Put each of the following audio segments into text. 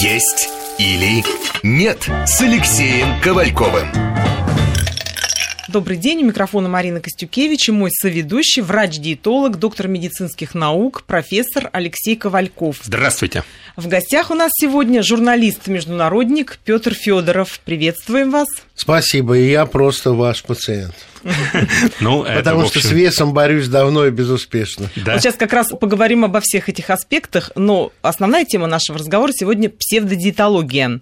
Есть или нет с Алексеем Ковальковым. Добрый день, у микрофона Марина Костюкевич и мой соведущий, врач-диетолог, доктор медицинских наук, профессор Алексей Ковальков. Здравствуйте. В гостях у нас сегодня журналист-международник Петр Федоров. Приветствуем вас. Спасибо, и я просто ваш пациент. Ну, Потому это, что общем... с весом борюсь давно и безуспешно. Да. Вот сейчас как раз поговорим обо всех этих аспектах, но основная тема нашего разговора сегодня псевдодиетология.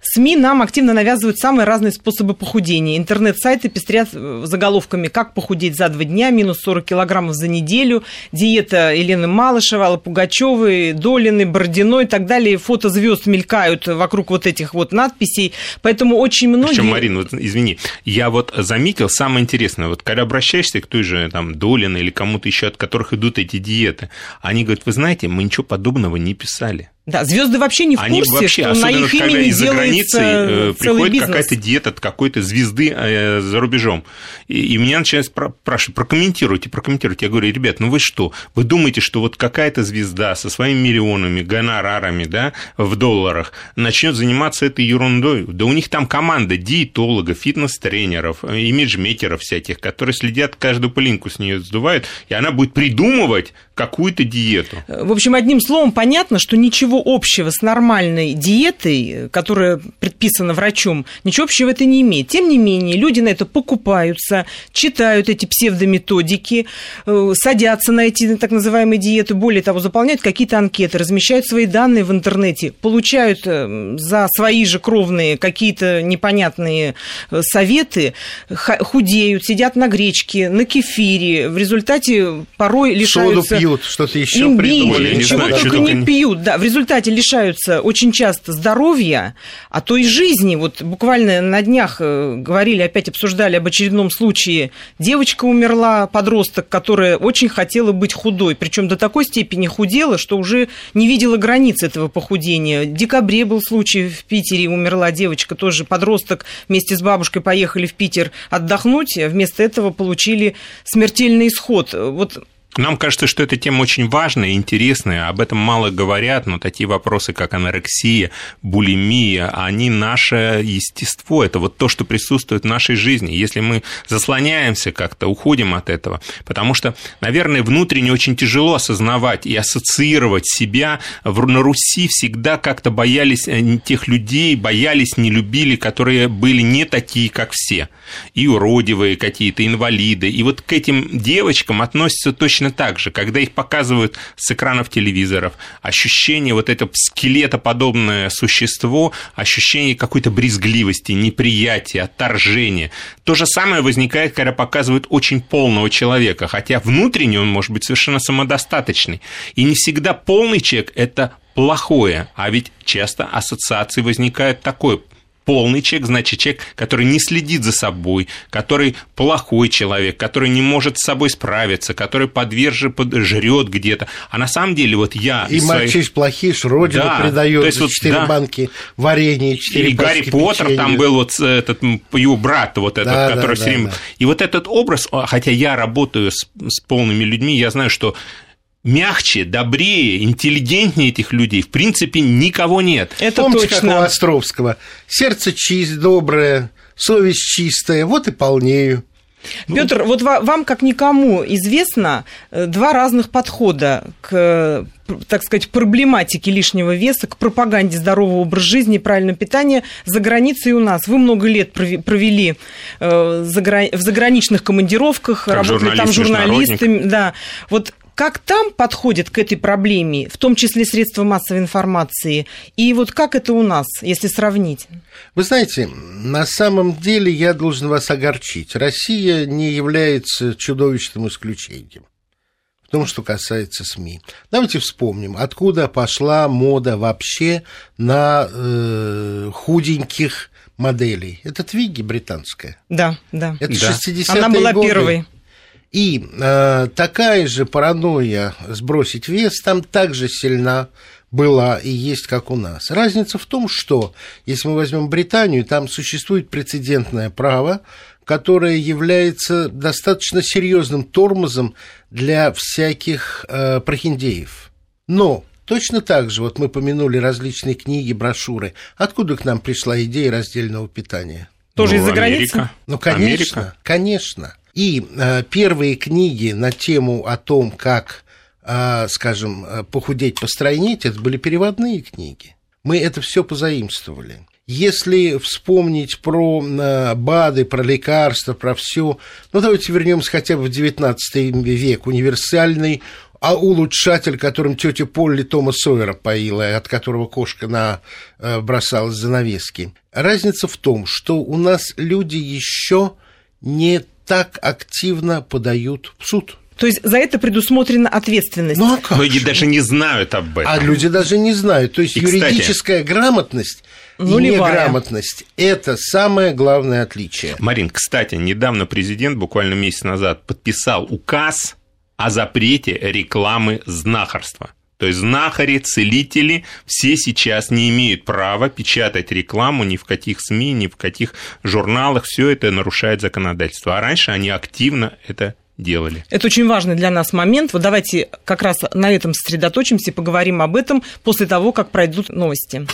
СМИ нам активно навязывают самые разные способы похудения. Интернет-сайты пестрят э, заголовками «Как похудеть за два дня», «Минус 40 килограммов за неделю», «Диета Елены Малышевой», Аллы Пугачевой, Долины, Бородиной и так далее. Фото звезд мелькают вокруг вот этих вот надписей. Поэтому очень многие... Причем, Марина, вот, извини, я вот заметил самое интересное интересно, вот когда обращаешься к той же там Долин или кому-то еще, от которых идут эти диеты, они говорят, вы знаете, мы ничего подобного не писали. Да, звезды вообще не в курсе, Они вообще, что на их когда имени из-за границы э, приходит какая-то диета от какой-то звезды э, за рубежом. И, и меня начинают спрашивать, прокомментируйте, прокомментируйте. Я говорю, ребят, ну вы что, вы думаете, что вот какая-то звезда со своими миллионами, гонорарами, да, в долларах начнет заниматься этой ерундой? Да у них там команда диетологов, фитнес-тренеров, имиджмейкеров всяких, которые следят, каждую пылинку с нее сдувают, и она будет придумывать какую-то диету. В общем, одним словом, понятно, что ничего общего с нормальной диетой, которая предписана врачом, ничего общего это не имеет. Тем не менее, люди на это покупаются, читают эти псевдометодики, э, садятся на эти так называемые диеты, более того, заполняют какие-то анкеты, размещают свои данные в интернете, получают э, за свои же кровные какие-то непонятные э, советы, худеют, сидят на гречке, на кефире, в результате порой лишаются пьют, что-то еще имбирь, придумали. чего знаю, только не- пьют. Да, в результате лишаются очень часто здоровья, а то и жизни. Вот буквально на днях э, говорили, опять обсуждали об очередном случае. Девочка умерла, подросток, которая очень хотела быть худой, причем до такой степени худела, что уже не видела границ этого похудения. В декабре был случай в Питере, умерла девочка, тоже подросток, вместе с бабушкой поехали в Питер отдохнуть, а вместо этого получили смертельный исход. Вот Нам кажется, что эта тема очень важная и интересная, об этом мало говорят, но такие вопросы, как анорексия, булимия, они наше естество, это вот то, что присутствует в нашей жизни. Если мы заслоняемся как-то, уходим от этого, потому что, наверное, внутренне очень тяжело осознавать и ассоциировать себя. На Руси всегда как-то боялись э, тех людей, боялись, не любили, которые были не такие, как все. И уродивые какие-то, инвалиды. И вот к этим девочкам относятся точно так же, когда их показывают с экранов телевизоров, ощущение вот этого скелетоподобное существо, ощущение какой-то брезгливости, неприятия, отторжения. То же самое возникает, когда показывают очень полного человека, хотя внутренне он может быть совершенно самодостаточный. И не всегда полный человек – это плохое, а ведь часто ассоциации возникают такой полный человек, значит человек, который не следит за собой, который плохой человек, который не может с собой справиться, который подвержен, под- жрет где-то. А на самом деле вот я... И своих- мальчиш плохиш, родину Да, предает то есть за вот, 4 да. банки варенья, 4 Или Гарри Поттер, там был вот этот его брат, вот этот, Да, который да, все время. да. И вот этот образ, а, хотя я работаю с, с полными людьми, я знаю, что мягче, добрее, интеллигентнее этих людей, в принципе, никого нет. это Помните, как у точно. Островского? Сердце чист, доброе, совесть чистая, вот и полнею. Петр, вот ва- вам, как никому, известно э, два разных подхода к, э, так сказать, проблематике лишнего веса, к пропаганде здорового образа жизни и правильного питания за границей и у нас. Вы много лет провели э, в заграничных командировках, Как работали там журналист, журналистами. Да. Вот как там подходят к этой проблеме, в том числе средства массовой информации, и вот как это у нас, если сравнить? Вы знаете, на самом деле я должен вас огорчить. Россия не является чудовищным исключением. В том, что касается СМИ. Давайте вспомним, откуда пошла мода вообще на э, худеньких моделей. Это Твигги британская. Да, да. Это Да. 60-е Она была годы. первой. И э, такая же паранойя сбросить вес там также сильна была и есть, как у нас. Разница в том, что если мы возьмем Британию, там существует прецедентное право, которое является достаточно серьезным тормозом для всяких э, прохиндеев. Но Точно так же, вот мы помянули различные книги, брошюры. Откуда к нам пришла идея раздельного питания? Тоже Ну, из-за границы? Ну, конечно, Америка. конечно. И э, первые книги на тему о том, как, э, скажем, э, похудеть, постройнеть, это были переводные книги. Мы это все позаимствовали. Если вспомнить про БАДы, про лекарства, про все, ну давайте вернемся хотя бы в XIX век. Универсальный а улучшатель, которым тетя Полли Тома Сойера поила, от которого кошка на, бросалась занавески. Разница в том, что у нас люди еще не так активно подают в суд. То есть за это предусмотрена ответственность. Ну а как? Многие же? даже не знают об этом. А люди даже не знают. То есть И, кстати, юридическая грамотность и Нулевая. неграмотность – это самое главное отличие. Марин, кстати, недавно президент, буквально месяц назад, подписал указ о запрете рекламы знахарства. То есть знахари, целители, все сейчас не имеют права печатать рекламу ни в каких СМИ, ни в каких журналах. Все это нарушает законодательство. А раньше они активно это делали. Это очень важный для нас момент. Вот давайте как раз на этом сосредоточимся и поговорим об этом после того, как пройдут новости.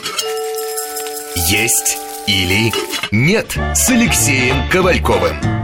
Есть или нет с Алексеем Ковальковым.